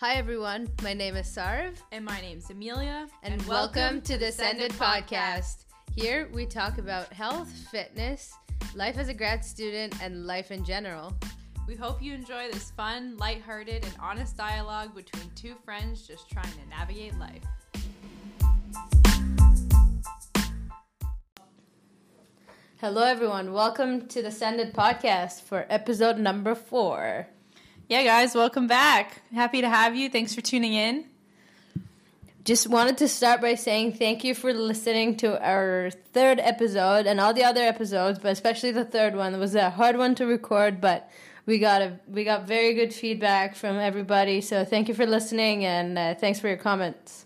Hi, everyone. My name is Sarv. And my name's Amelia. And, and welcome, welcome, to the Ascended Podcast. Podcast. Here we talk about health, fitness, life as a grad student, and life in general. We hope you enjoy this fun, lighthearted, and honest dialogue between two friends just trying to navigate life. Hello, everyone. Welcome to the Ascended Podcast for episode number four. Yeah, guys, welcome back. Happy to have you. Thanks for tuning in. Just wanted to start by saying thank you for listening to our third episode and all the other episodes, but especially the third one. It was a hard one to record, but we got a we got very good feedback from everybody. So thank you for listening and uh, thanks for your comments.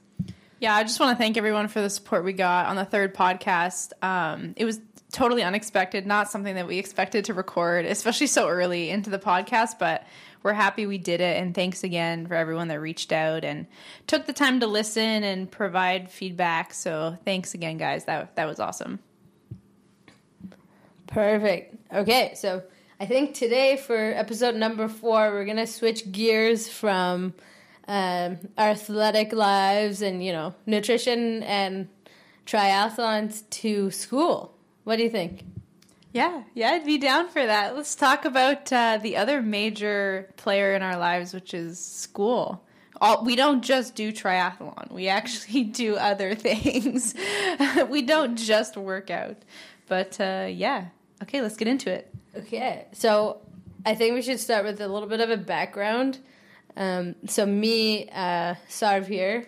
Yeah, I just want to thank everyone for the support we got on the third podcast. Um, it was totally unexpected, not something that we expected to record, especially so early into the podcast, but we're happy we did it. And thanks again for everyone that reached out and took the time to listen and provide feedback. So thanks again, guys. That, that was awesome. Perfect. Okay, so I think today for episode number four, we're going to switch gears from um, our athletic lives and, you know, nutrition and triathlons to school. What do you think? Yeah, yeah, I'd be down for that. Let's talk about uh, the other major player in our lives, which is school. All, we don't just do triathlon. We actually do other things. we don't just work out. But uh, yeah, okay, let's get into it. Okay, so I think we should start with a little bit of a background. Um, so me, uh, Sarv here,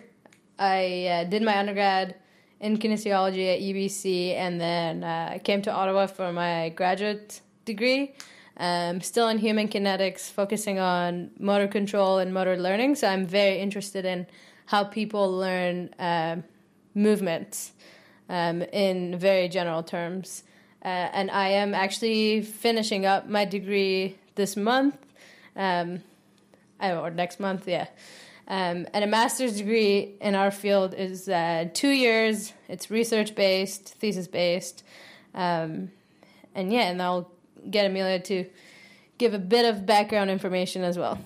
I uh, did my undergrad in kinesiology at UBC, and then uh, I came to Ottawa for my graduate degree. Um, still in human kinetics, focusing on motor control and motor learning. So I'm very interested in how people learn uh, movements um, in very general terms. Uh, and I am actually finishing up my degree this month, um, or next month, yeah. Um, and a master's degree in our field is uh, two years. It's research based, thesis based, um, and yeah, and I'll get Amelia to give a bit of background information as well.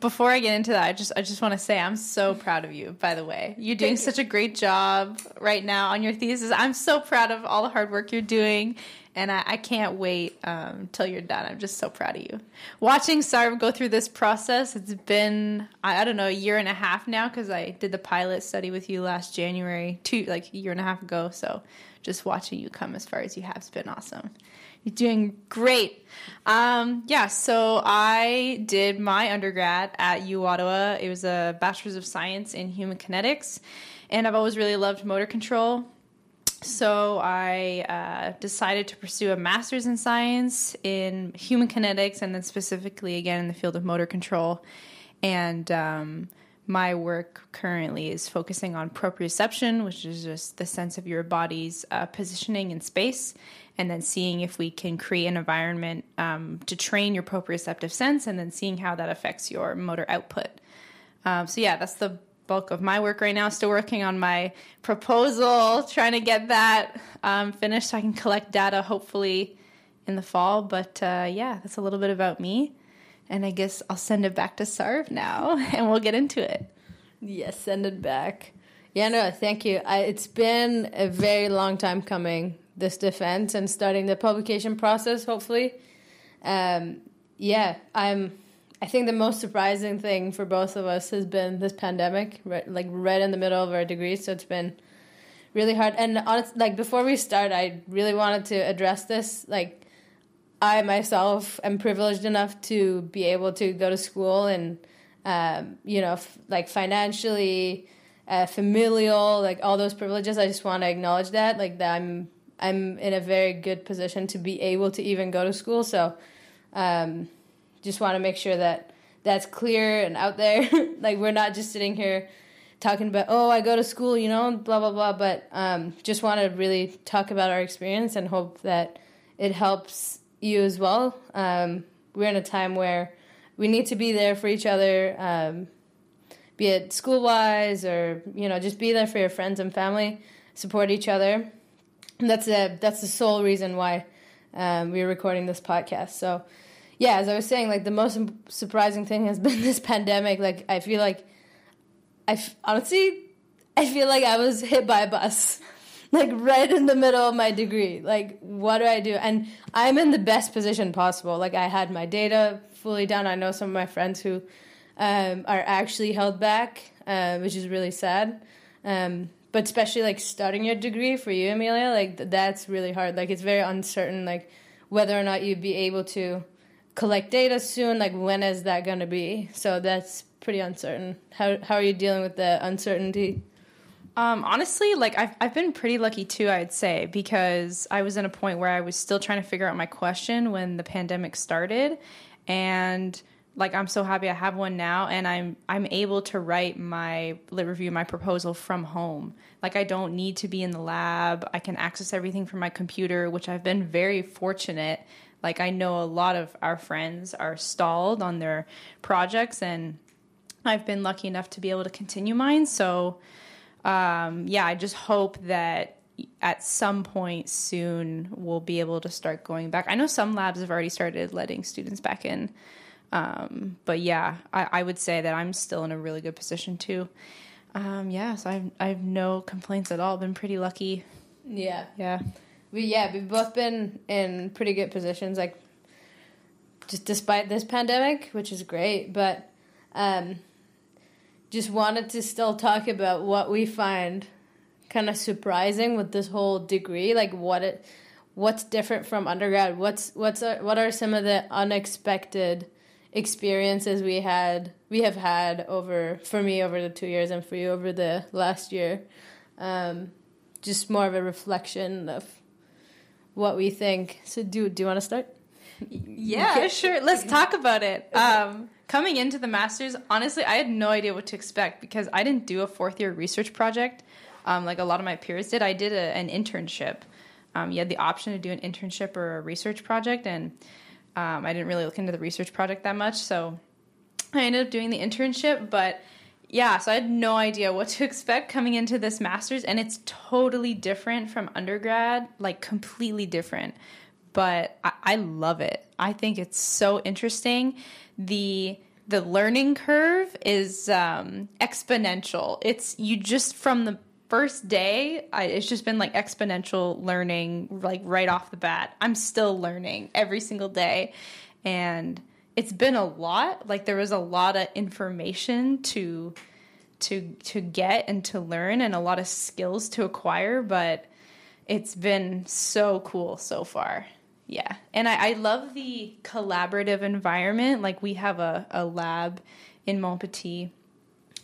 Before I get into that, I just I just want to say I'm so proud of you. By the way, you're doing such a great job right now on your thesis. I'm so proud of all the hard work you're doing, and I, I can't wait um, till you're done. I'm just so proud of you. Watching Sarv go through this process, it's been I, I don't know a year and a half now because I did the pilot study with you last January, two like a year and a half ago. So just watching you come as far as you have has been awesome. You're doing great. Um, yeah, so I did my undergrad at U Ottawa. It was a bachelor's of science in human kinetics, and I've always really loved motor control so I uh, decided to pursue a master's in science in human kinetics, and then specifically again in the field of motor control. And um, my work currently is focusing on proprioception, which is just the sense of your body's uh, positioning in space, and then seeing if we can create an environment um, to train your proprioceptive sense, and then seeing how that affects your motor output. Um, so yeah, that's the bulk of my work right now. Still working on my proposal, trying to get that um, finished so I can collect data hopefully in the fall. But uh, yeah, that's a little bit about me. And I guess I'll send it back to Sarv now and we'll get into it. Yes, send it back. Yeah, no, thank you. I, it's been a very long time coming, this defense and starting the publication process, hopefully. Um, yeah, I'm I think the most surprising thing for both of us has been this pandemic, right, like right in the middle of our degrees. So it's been really hard. And honest, like before we start, I really wanted to address this. Like, I myself am privileged enough to be able to go to school and, um, you know, f- like financially, uh, familial, like all those privileges. I just want to acknowledge that, like that I'm I'm in a very good position to be able to even go to school. So. Um, just want to make sure that that's clear and out there. like we're not just sitting here talking about oh I go to school, you know, blah blah blah. But um, just want to really talk about our experience and hope that it helps you as well. Um, we're in a time where we need to be there for each other, um, be it school wise or you know just be there for your friends and family, support each other. That's the that's the sole reason why um, we're recording this podcast. So yeah, as I was saying, like the most surprising thing has been this pandemic. Like I feel like, I f- honestly, I feel like I was hit by a bus, like right in the middle of my degree. Like, what do I do? And I'm in the best position possible. Like I had my data fully done. I know some of my friends who um, are actually held back, uh, which is really sad. Um, but especially like starting your degree for you, Amelia, like th- that's really hard. Like it's very uncertain, like whether or not you'd be able to collect data soon. Like when is that going to be? So that's pretty uncertain. How how are you dealing with the uncertainty? Um, honestly, like I've I've been pretty lucky too, I'd say, because I was in a point where I was still trying to figure out my question when the pandemic started, and like I'm so happy I have one now and I'm I'm able to write my lit review my proposal from home. Like I don't need to be in the lab. I can access everything from my computer, which I've been very fortunate. Like I know a lot of our friends are stalled on their projects and I've been lucky enough to be able to continue mine. So um, yeah, I just hope that at some point soon we'll be able to start going back. I know some labs have already started letting students back in. Um, but yeah, I, I, would say that I'm still in a really good position too. Um, yeah, so I've, I have no complaints at all. Been pretty lucky. Yeah. Yeah. We, yeah, we've both been in pretty good positions, like just despite this pandemic, which is great. But um, just wanted to still talk about what we find kind of surprising with this whole degree, like what it, what's different from undergrad. What's what's uh, what are some of the unexpected experiences we had we have had over for me over the two years and for you over the last year um, just more of a reflection of what we think. So do do you want to start? Yeah sure. Let's talk about it. Um, coming into the masters honestly i had no idea what to expect because i didn't do a fourth year research project um, like a lot of my peers did. I did a, an internship. Um, you had the option to do an internship or a research project and um, I didn't really look into the research project that much, so I ended up doing the internship. But yeah, so I had no idea what to expect coming into this master's, and it's totally different from undergrad, like completely different. But I, I love it. I think it's so interesting. The the learning curve is um, exponential. It's you just from the first day, I, it's just been like exponential learning, like right off the bat. I'm still learning every single day. And it's been a lot. Like there was a lot of information to to to get and to learn and a lot of skills to acquire, but it's been so cool so far. Yeah. And I, I love the collaborative environment. Like we have a, a lab in Montpetit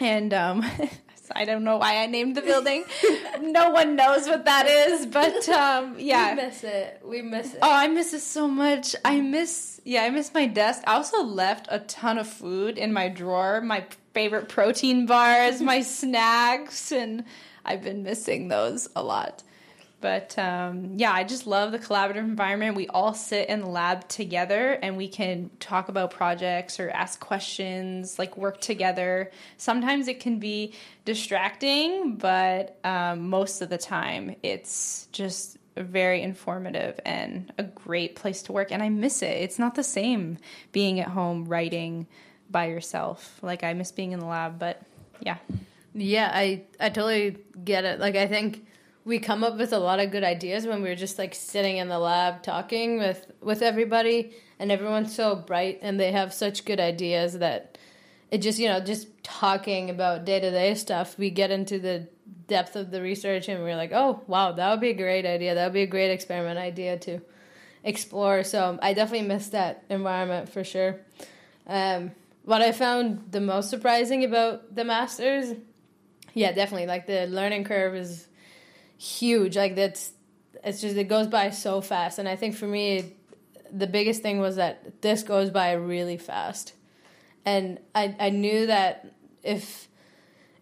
and um I don't know why I named the building. no one knows what that is, but um, yeah, we miss it. We miss it. Oh, I miss it so much. I miss yeah, I miss my desk. I also left a ton of food in my drawer. My favorite protein bars, my snacks, and I've been missing those a lot. But um, yeah, I just love the collaborative environment. We all sit in the lab together and we can talk about projects or ask questions, like work together. Sometimes it can be distracting, but um, most of the time it's just very informative and a great place to work. And I miss it. It's not the same being at home writing by yourself. Like I miss being in the lab, but yeah. Yeah, I I totally get it. Like I think we come up with a lot of good ideas when we're just like sitting in the lab talking with with everybody and everyone's so bright and they have such good ideas that it just you know just talking about day-to-day stuff we get into the depth of the research and we're like oh wow that would be a great idea. That would be a great experiment idea to explore. So i definitely miss that environment for sure. Um, what i found the most surprising about the masters yeah definitely like the learning curve is huge. Like that's it's just it goes by so fast. And I think for me, the biggest thing was that this goes by really fast. And I I knew that if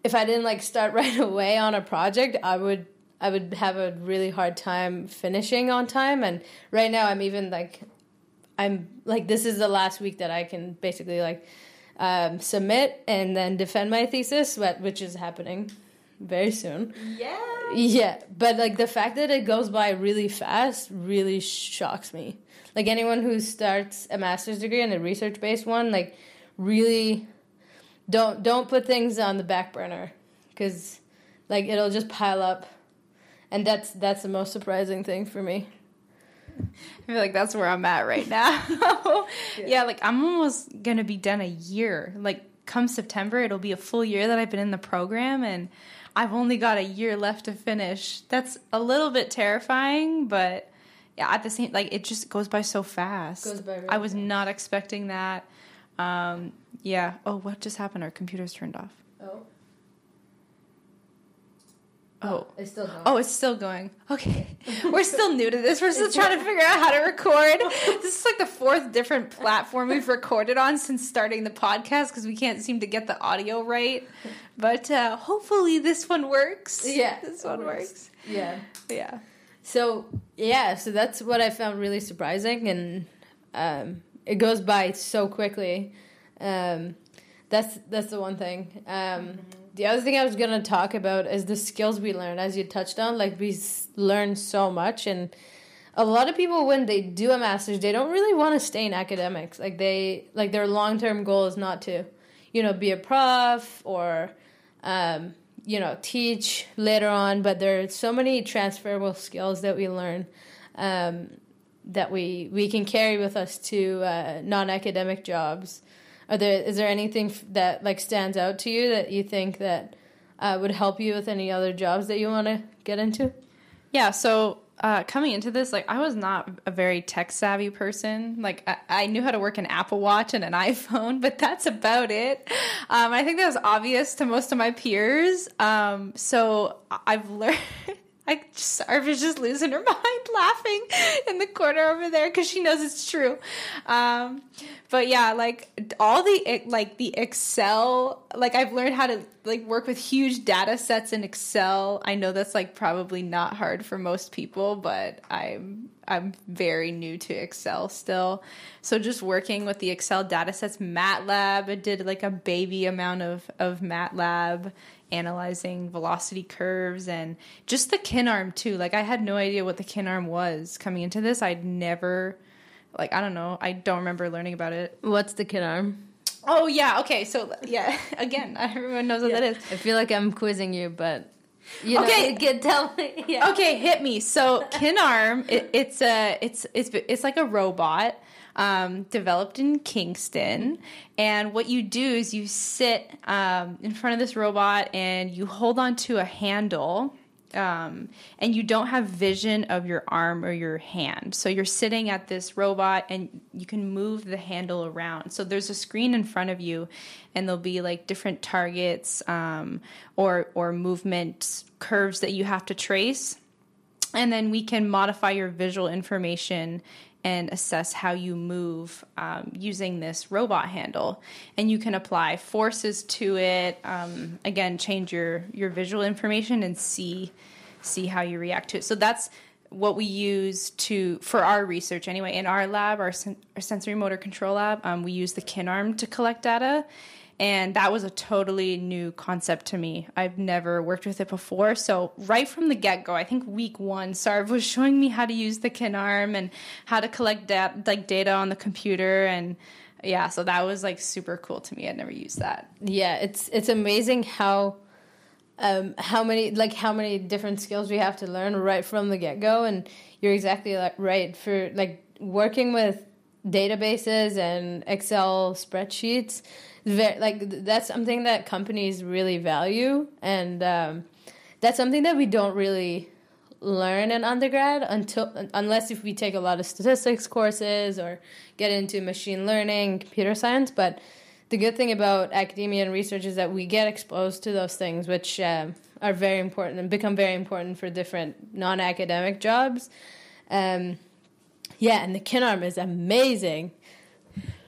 if I didn't like start right away on a project, I would I would have a really hard time finishing on time. And right now, I'm even like I'm like this is the last week that I can basically like um, submit and then defend my thesis, which is happening very soon. Yeah. Yeah, but like the fact that it goes by really fast really shocks me. Like anyone who starts a master's degree and a research based one, like really don't don't put things on the back burner because like it'll just pile up, and that's that's the most surprising thing for me. I feel like that's where I'm at right now. yeah. yeah, like I'm almost gonna be done a year. Like come September, it'll be a full year that I've been in the program, and I've only got a year left to finish. That's a little bit terrifying, but yeah, at the same like it just goes by so fast. Goes by really I was fast. not expecting that. Um, yeah. Oh, what just happened? Our computer's turned off. Oh, Oh. it's still going. Oh, it's still going. Okay. We're still new to this. We're still trying to figure out how to record. This is like the fourth different platform we've recorded on since starting the podcast because we can't seem to get the audio right. But uh, hopefully this one works. Yeah, This one works. works. yeah. Yeah. So yeah, so that's what I found really surprising, and um, it goes by so quickly. Um, that's that's the one thing. Um, The other thing I was gonna talk about is the skills we learn, as you touched on. Like we learn so much, and a lot of people when they do a master's, they don't really want to stay in academics. Like they like their long term goal is not to, you know, be a prof or um, you know, teach later on, but there are so many transferable skills that we learn um, that we we can carry with us to uh, non-academic jobs. Are there is there anything that like stands out to you that you think that uh, would help you with any other jobs that you want to get into? Yeah, so uh, coming into this, like I was not a very tech savvy person. Like I, I knew how to work an Apple Watch and an iPhone, but that's about it. Um, I think that was obvious to most of my peers. Um, so I've learned. I just, Arva's just losing her mind laughing in the corner over there because she knows it's true. Um, but yeah, like all the like the Excel, like I've learned how to like work with huge data sets in Excel. I know that's like probably not hard for most people, but I'm I'm very new to Excel still. So just working with the Excel data sets, MATLAB, I did like a baby amount of of MATLAB analyzing velocity curves and just the Kinarm too. Like I had no idea what the Kinarm was coming into this. I'd never like I don't know. I don't remember learning about it. What's the Kinarm? Oh yeah, okay. So yeah, again, everyone knows what that is. I feel like I'm quizzing you, but you Okay. know, get tell me. Yeah. Okay, hit me. So Kinarm, it, it's a it's it's it's like a robot um, developed in Kingston, and what you do is you sit um, in front of this robot and you hold on to a handle. Um, and you don't have vision of your arm or your hand. So you're sitting at this robot and you can move the handle around. So there's a screen in front of you, and there'll be like different targets um, or or movement curves that you have to trace and then we can modify your visual information and assess how you move um, using this robot handle. And you can apply forces to it um, again change your your visual information and see see how you react to it. So that's what we use to for our research anyway. In our lab our, sen- our sensory motor control lab um, we use the Kinarm to collect data and that was a totally new concept to me. I've never worked with it before. So right from the get go, I think week one, Sarv was showing me how to use the Kinarm and how to collect da- like data on the computer, and yeah, so that was like super cool to me. I'd never used that. Yeah, it's it's amazing how um how many like how many different skills we have to learn right from the get-go and you're exactly right for like working with databases and Excel spreadsheets very like that's something that companies really value. And um that's something that we don't really learn in undergrad until unless if we take a lot of statistics courses or get into machine learning computer science. But the good thing about academia and research is that we get exposed to those things which um, are very important and become very important for different non-academic jobs. Um, yeah and the kinarm is amazing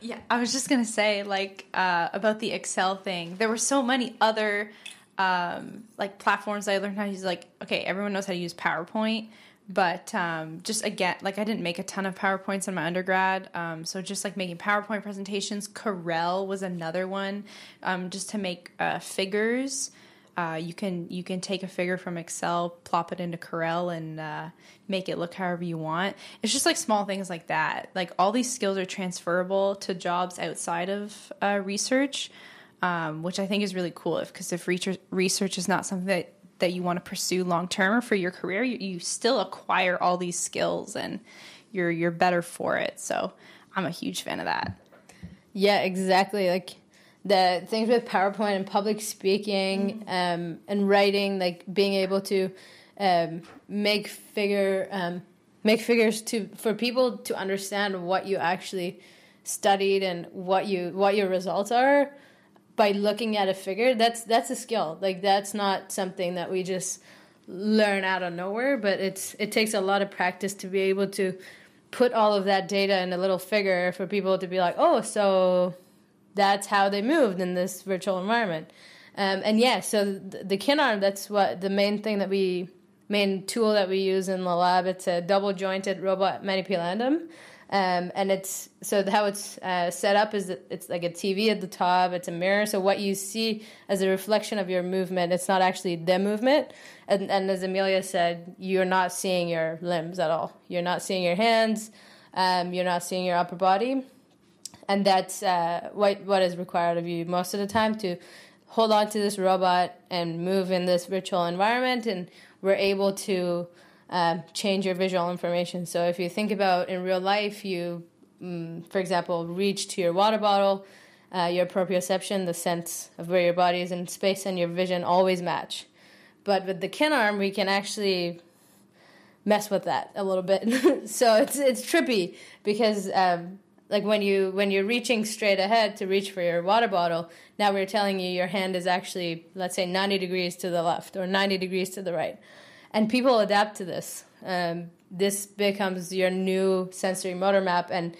Yeah, I was just gonna say like uh, about the Excel thing. There were so many other um, like platforms I learned how to use. Like, okay, everyone knows how to use PowerPoint, but um, just again, like I didn't make a ton of PowerPoints in my undergrad. Um, so just like making PowerPoint presentations. Corel was another one, um, just to make uh, figures. Uh, you can you can take a figure from Excel, plop it into Corel, and uh, make it look however you want. It's just like small things like that. Like all these skills are transferable to jobs outside of uh, research, um, which I think is really cool. Because if, if research research is not something that that you want to pursue long term or for your career, you, you still acquire all these skills and you're you're better for it. So I'm a huge fan of that. Yeah, exactly. Like the things with PowerPoint and public speaking um, and writing, like being able to um, make figure um, make figures to for people to understand what you actually studied and what you what your results are by looking at a figure. That's that's a skill. Like that's not something that we just learn out of nowhere, but it's it takes a lot of practice to be able to put all of that data in a little figure for people to be like, oh, so that's how they moved in this virtual environment. Um, and yeah, so the, the Kinarm, that's what the main thing that we, main tool that we use in the lab. It's a double jointed robot manipulandum. Um, and it's so how it's uh, set up is that it's like a TV at the top. It's a mirror, so what you see as a reflection of your movement, it's not actually the movement. And, and as Amelia said, you're not seeing your limbs at all. You're not seeing your hands. Um, you're not seeing your upper body, and that's uh, what what is required of you most of the time to hold on to this robot and move in this virtual environment. And we're able to um, change your visual information. So if you think about in real life, you, um, for example, reach to your water bottle, uh, your proprioception, the sense of where your body is in space, and your vision always match. But with the Kinarm, we can actually mess with that a little bit. so it's it's trippy because um, like when you when you're reaching straight ahead to reach for your water bottle, now we're telling you your hand is actually let's say 90 degrees to the left or 90 degrees to the right and people adapt to this. Um, this becomes your new sensory motor map, and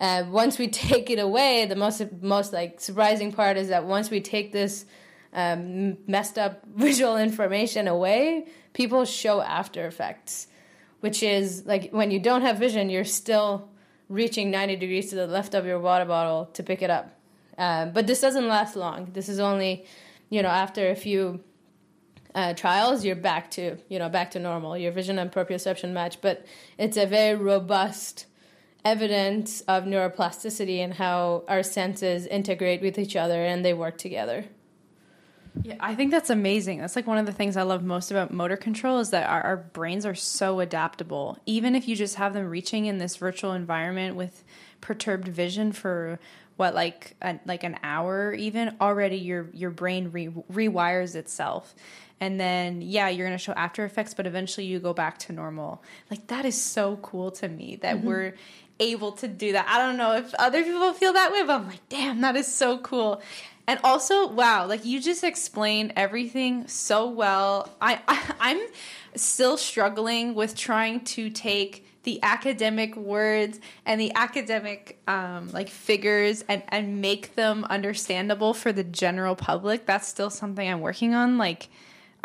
uh, once we take it away, the most most like surprising part is that once we take this um, messed up visual information away, people show after effects, which is like when you don't have vision, you're still reaching 90 degrees to the left of your water bottle to pick it up. Um, but this doesn't last long. This is only, you know, after a few uh, trials, you're back to you know back to normal. Your vision and proprioception match, but it's a very robust evidence of neuroplasticity and how our senses integrate with each other and they work together. Yeah, I think that's amazing. That's like one of the things I love most about motor control is that our, our brains are so adaptable. Even if you just have them reaching in this virtual environment with perturbed vision for what like a, like an hour even already your your brain re- rewires itself and then yeah you're going to show after effects but eventually you go back to normal like that is so cool to me that mm-hmm. we're able to do that i don't know if other people feel that way but i'm like damn that is so cool and also wow like you just explained everything so well. I, I i'm still struggling with trying to take the academic words and the academic um, like figures and, and make them understandable for the general public. That's still something i'm working on like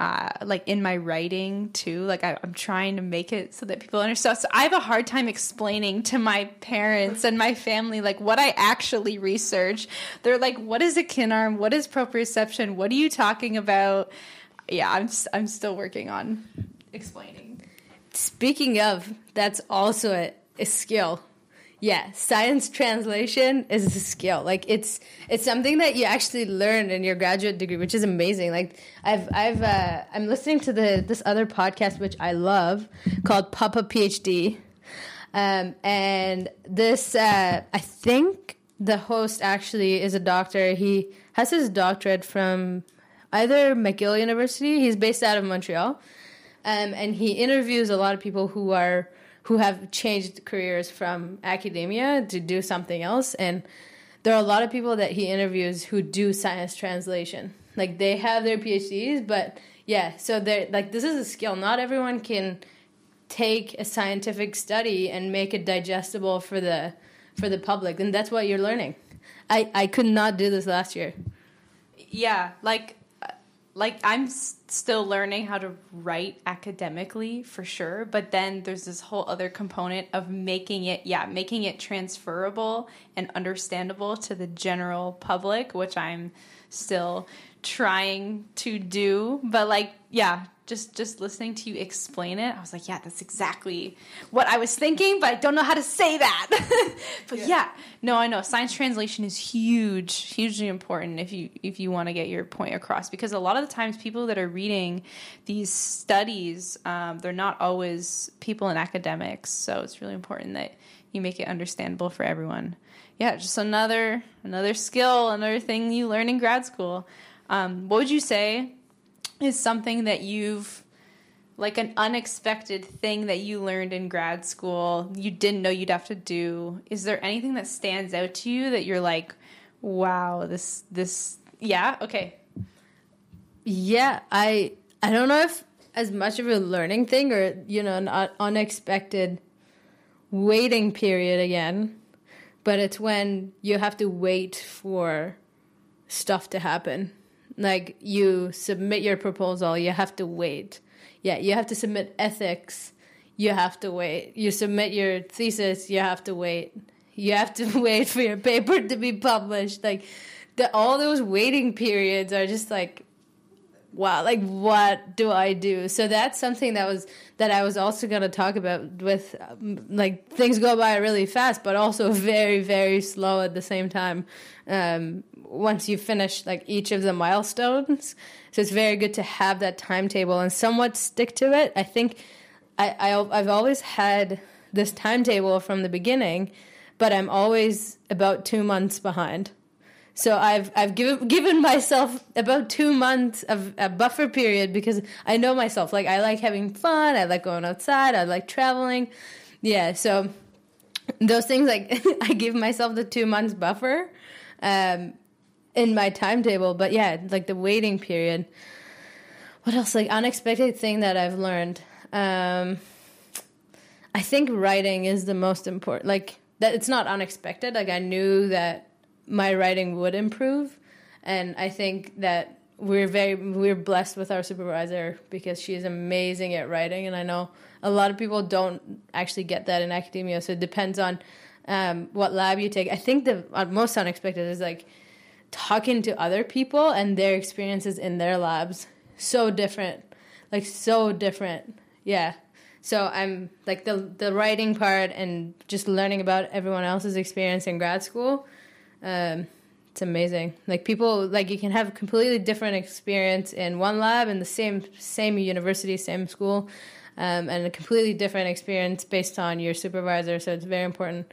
uh, like in my writing too. Like I, am trying to make it so that people understand. So I have a hard time explaining to my parents and my family like what I actually research. They're like, "What is a Kinarm? What is proprioception? What are you talking about?" Yeah, I'm I'm still working on explaining. Speaking of, that's also a, a skill yeah, science translation is a skill. Like it's it's something that you actually learn in your graduate degree, which is amazing. Like I've I've uh, I'm listening to the this other podcast which I love called Papa PhD, um, and this uh, I think the host actually is a doctor. He has his doctorate from either McGill University. He's based out of Montreal, um, and he interviews a lot of people who are who have changed careers from academia to do something else. And there are a lot of people that he interviews who do science translation. Like they have their phds but yeah so they're like this is a skill. Not everyone can take a scientific study and make it digestible for the for the public. And that's what you're learning. I i could not do this last year. Yeah like like I'm s- still learning how to write academically for sure, but then there's this whole other component of making it, yeah, making it transferable and understandable to the general public, which I'm still trying to do, but like yeah, just just listening to you explain it, I was like, yeah, that's exactly what I was thinking, but I don't know how to say that. but yeah. yeah. no, I know science translation is huge, hugely important if you if you want to get your point across because a lot of the times people that are reading these studies, um, they're not always people in academics, so it's really important that you make it understandable for everyone. Yeah, just another another skill, another thing you learn in grad school. Um, what would you say is something that you've like an unexpected thing that you learned in grad school you didn't know you'd have to do. Is there anything that stands out to you that you're like wow this this yeah okay. Yeah i i don't know if as much of a learning thing or you know an unexpected waiting period again but it's when you have to wait for stuff to happen like you submit your proposal, you have to wait. Yeah, you have to submit ethics, you have to wait. You submit your thesis, you have to wait. You have to wait for your paper to be published. Like the, all those waiting periods are just like wow like what do i do so that's something that was that i was also going to talk about with um, like things go by really fast but also very very slow at the same time um, once you finish like each of the milestones. So it's very good to have that timetable and somewhat stick to it. I think I, I I've always had this timetable from the beginning, but I'm always about two months behind. So I've I've given given myself about two months of a buffer period because I know myself. Like I like having fun. I like going outside. I like traveling. Yeah. So those things like I give myself the two months buffer. Um, in my timetable. But yeah, like the waiting period. What else? Like unexpected thing that I've learned. Um, I think writing is the most important. Like that, it's not unexpected. Like I knew that my writing would improve, and I think that we're very we're blessed with our supervisor because she is amazing at writing, and I know a lot of people don't actually get that in academia. So it depends on um, what lab you take. I think the uh, most unexpected is like talking to other people and their experiences in their labs. So different. Like so different. Yeah. So i'm like the the writing part and just learning about everyone else's experience in grad school um, it's amazing like people like you can have a completely different experience in one lab in the same same university same school um, and a completely different experience based on your supervisor so it's very important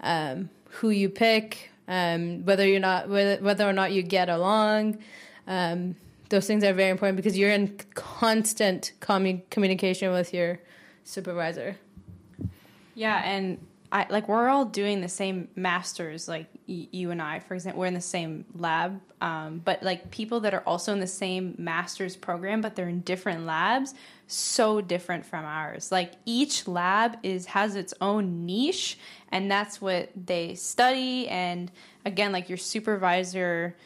um, who you pick um, whether you're not whether, whether or not you get along. Um, those things are very important because you're in constant commu- communication with your supervisor. Yeah, and I like we're all doing the same masters, like you and I, for example, we're in the same lab. Um, but like people that are also in the same master's program, but they're in different labs, so different from ours. Like each lab is has its own niche, and that's what they study. And again, like your supervisor.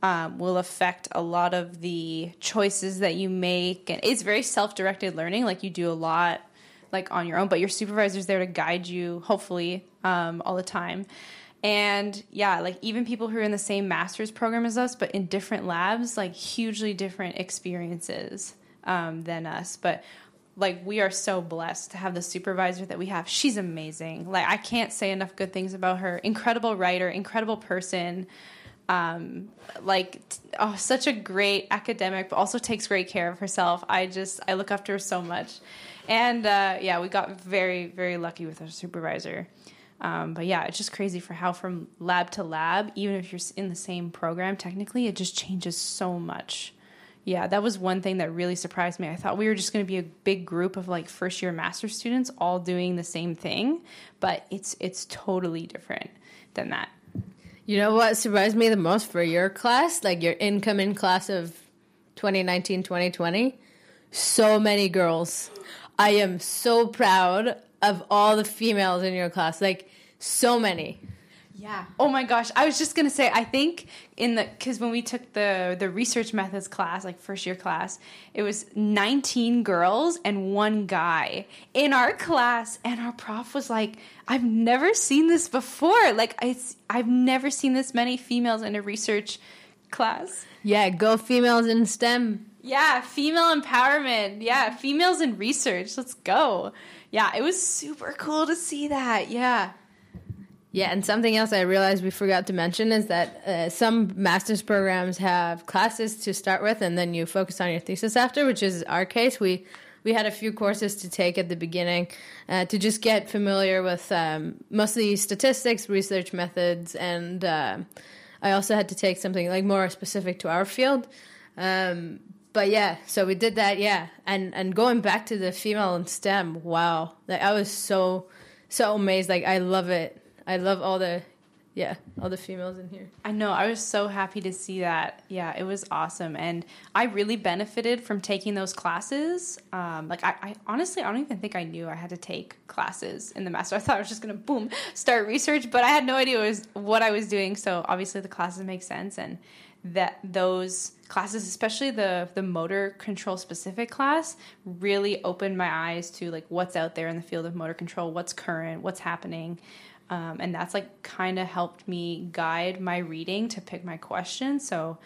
Um, will affect a lot of the choices that you make and it's very self-directed learning like you do a lot like on your own, but your supervisor's there to guide you, hopefully, um, all the time. And yeah, like even people who are in the same master's program as us, but in different labs, like hugely different experiences um, than us. But like we are so blessed to have the supervisor that we have. She's amazing. Like I can't say enough good things about her. Incredible writer, incredible person. Um, like oh, such a great academic, but also takes great care of herself. I just I look to her so much. And uh, yeah, we got very, very lucky with our supervisor. Um, but yeah, it's just crazy for how from lab to lab, even if you're in the same program, technically, it just changes so much. Yeah, that was one thing that really surprised me. I thought we were just going to be a big group of like first year master students all doing the same thing, but it's it's totally different than that. You know what surprised me the most for your class, like your incoming class of 2019 2020? So many girls. I am so proud of all the females in your class. Like so many. Yeah. Oh my gosh. I was just gonna say. I think in the because when we took the the research methods class, like first year class, it was 19 girls and one guy in our class, and our prof was like, "I've never seen this before. Like, it's I've never seen this many females in a research class. Yeah, go females in STEM. Yeah, female empowerment. Yeah, females in research. Let's go. Yeah, it was super cool to see that. Yeah. Yeah, and something else I realized we forgot to mention is that uh, some master's programs have classes to start with, and then you focus on your thesis after, which is our case. We we had a few courses to take at the beginning uh, to just get familiar with um, mostly statistics, research methods, and uh, I also had to take something like more specific to our field. Um, but yeah, so we did that, yeah, and and going back to the female in STEM, wow, like I was so so amazed. Like I love it. I love all the yeah, all the females in here. I know. I was so happy to see that. Yeah, it was awesome, and I really benefited from taking those classes. Um, like, I, I, honestly, I don't even think I knew I had to take classes in the master. I thought I was just gonna boom start research, but I had no idea was what I was doing. So obviously, the classes make sense, and that those classes, especially the the motor control specific class, really opened my eyes to like what's out there in the field of motor control, what's current, what's happening. Um, and that's like kind of helped me guide my reading to pick my questions. So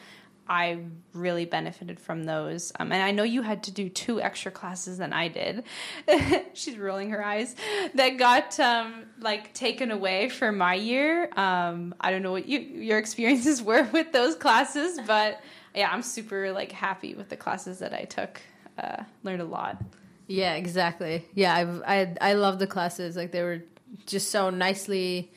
I really benefited from those. Um, and I know you had to do two extra classes than I did. She's rolling her eyes. That got um, like taken away for my year. Um, I don't know what you, your experiences were with those classes, but yeah, I'm super like happy with the classes that I took. Uh, learned a lot. Yeah, exactly. Yeah, I I I love the classes. Like they were just so nicely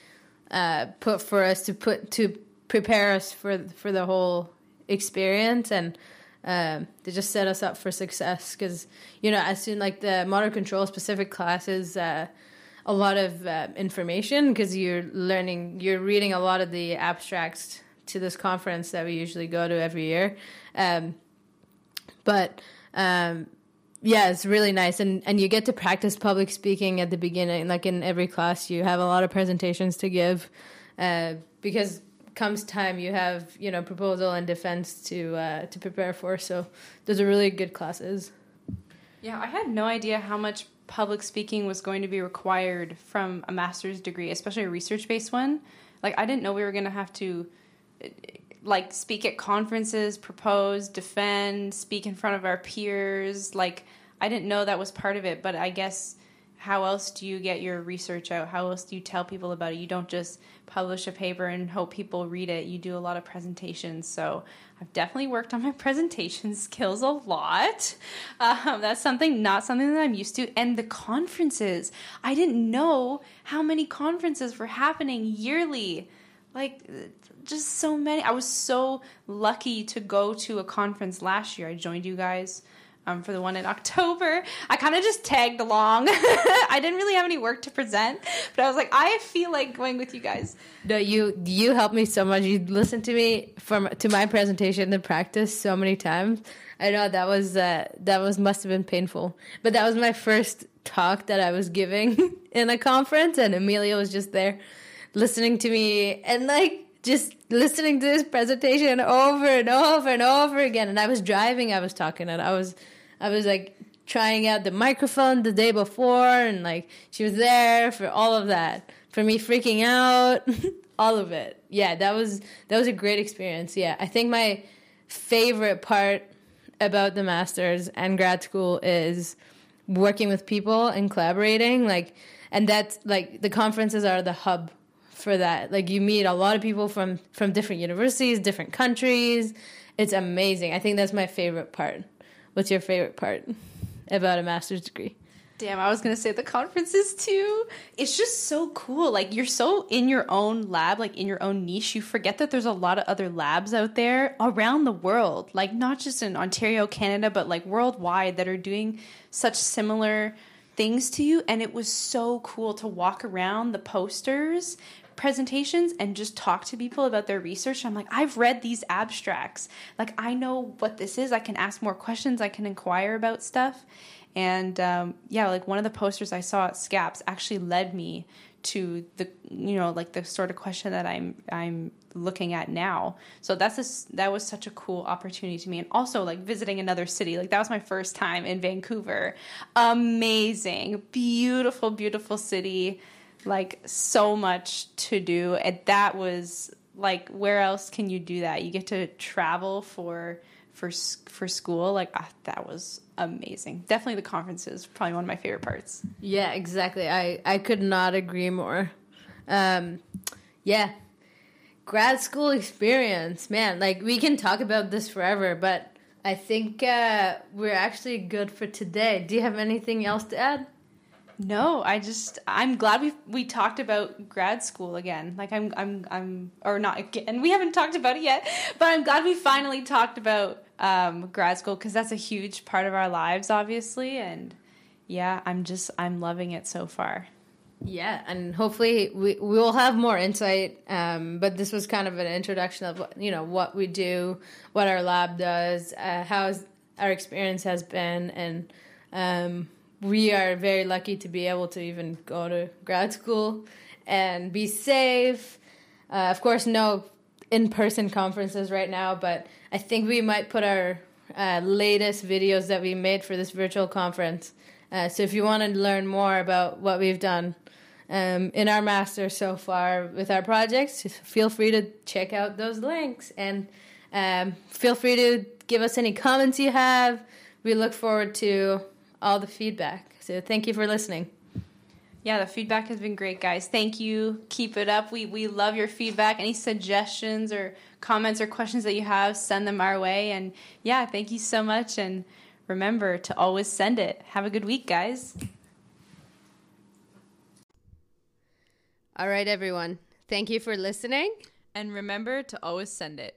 uh, put for us to put to prepare us for for the whole experience. And um, to just set us up for success because you know as soon like the motor control specific classes uh, a lot of uh, information because you're learning you're reading a lot of the abstracts to this conference that we usually go to every year. Um, but um, yeah, it's really nice, and and you get to practice public speaking at the beginning. Like in every class, you have a lot of presentations to give, uh, because comes time you have you know proposal and defense to uh, to prepare for. So those are really good classes. Yeah, I had no idea how much public speaking was going to be required from a master's degree, especially a research based one. Like I didn't know we were going to have to like speak at conferences, propose, defend, speak in front of our peers. Like I didn't know that was part of it, but I guess how else do you get your research out? How else do you tell people about it? You don't just publish a paper and hope people read it. You do a lot of presentations. So I've definitely worked on my presentation skills a lot. Um, that's something, not something that I'm used to. And the conferences, I didn't know how many conferences were happening yearly. Like, just so many. I was so lucky to go to a conference last year. I joined you guys um, for the one in October. I kind of just tagged along. I didn't really have any work to present, but I was like, I feel like going with you guys. No, you you helped me so much. You listened to me from to my presentation in practice so many times. I know that was uh, that was must have been painful, but that was my first talk that I was giving in a conference, and Amelia was just there listening to me and like just listening to this presentation over and over and over again. And I was driving, I was talking, and I was, I was like trying out the microphone the day before, and like she was there for all of that, for me freaking out, all of it. Yeah, that was that was a great experience. Yeah, I think my favorite part about the masters and grad school is working with people and collaborating. Like, and that's like the conferences are the hub for that. Like you meet a lot of people from from different universities, different countries. It's amazing. I think that's my favorite part. What's your favorite part about a master's degree? Damn, I was gonna say the conferences too. It's just so cool. Like you're so in your own lab, like in your own niche. You forget that there's a lot of other labs out there around the world, like not just in Ontario, Canada, but like worldwide that are doing such similar things to you. And it was so cool to walk around the posters presentations and just talk to people about their research. I'm like, I've read these abstracts. Like, I know what this is. I can ask more questions. I can inquire about stuff. And um, yeah, like one of the posters I saw at SCAPPS actually led me to the you know like the sort of question that I'm I'm looking at now. So that's a, that was such a cool opportunity to me, and also like visiting another city. Like that was my first time in Vancouver. Amazing, beautiful, beautiful city like so much to do and that was like where else can you do that? You get to travel for for for school. Like ah, that was amazing. Definitely the conferences, probably one of my favorite parts. Yeah, exactly. I I could not agree more. Um, yeah, grad school experience, man. Like we can talk about this forever, but I think uh, we're actually good for today. Do you have anything else to add? No, I just I'm glad we we talked about grad school again. Like I'm I'm I'm or not again. We haven't talked about it yet, but I'm glad we finally talked about um, grad school because that's a huge part of our lives, obviously. And yeah, I'm just I'm loving it so far. Yeah, and hopefully we we will have more insight. Um, but this was kind of an introduction of you know what we do, what our lab does, uh, how our experience has been, and um, we are very lucky to be able to even go to grad school and be safe. Uh, of course, no in person conferences right now, but I think we might put our uh, latest videos that we made for this virtual conference. Uh, so if you want to learn more about what we've done um, in our master so far with our projects, feel free to check out those links and um, feel free to give us any comments you have. We look forward to all the feedback. So thank you for listening. Yeah, the feedback has been great, guys. Thank you. Keep it up. We we love your feedback. Any suggestions or comments or questions that you have, send them our way. And yeah, thank you so much. And remember to always send it. Have a good week, guys. All right, everyone. Thank you for listening. And remember to always send it.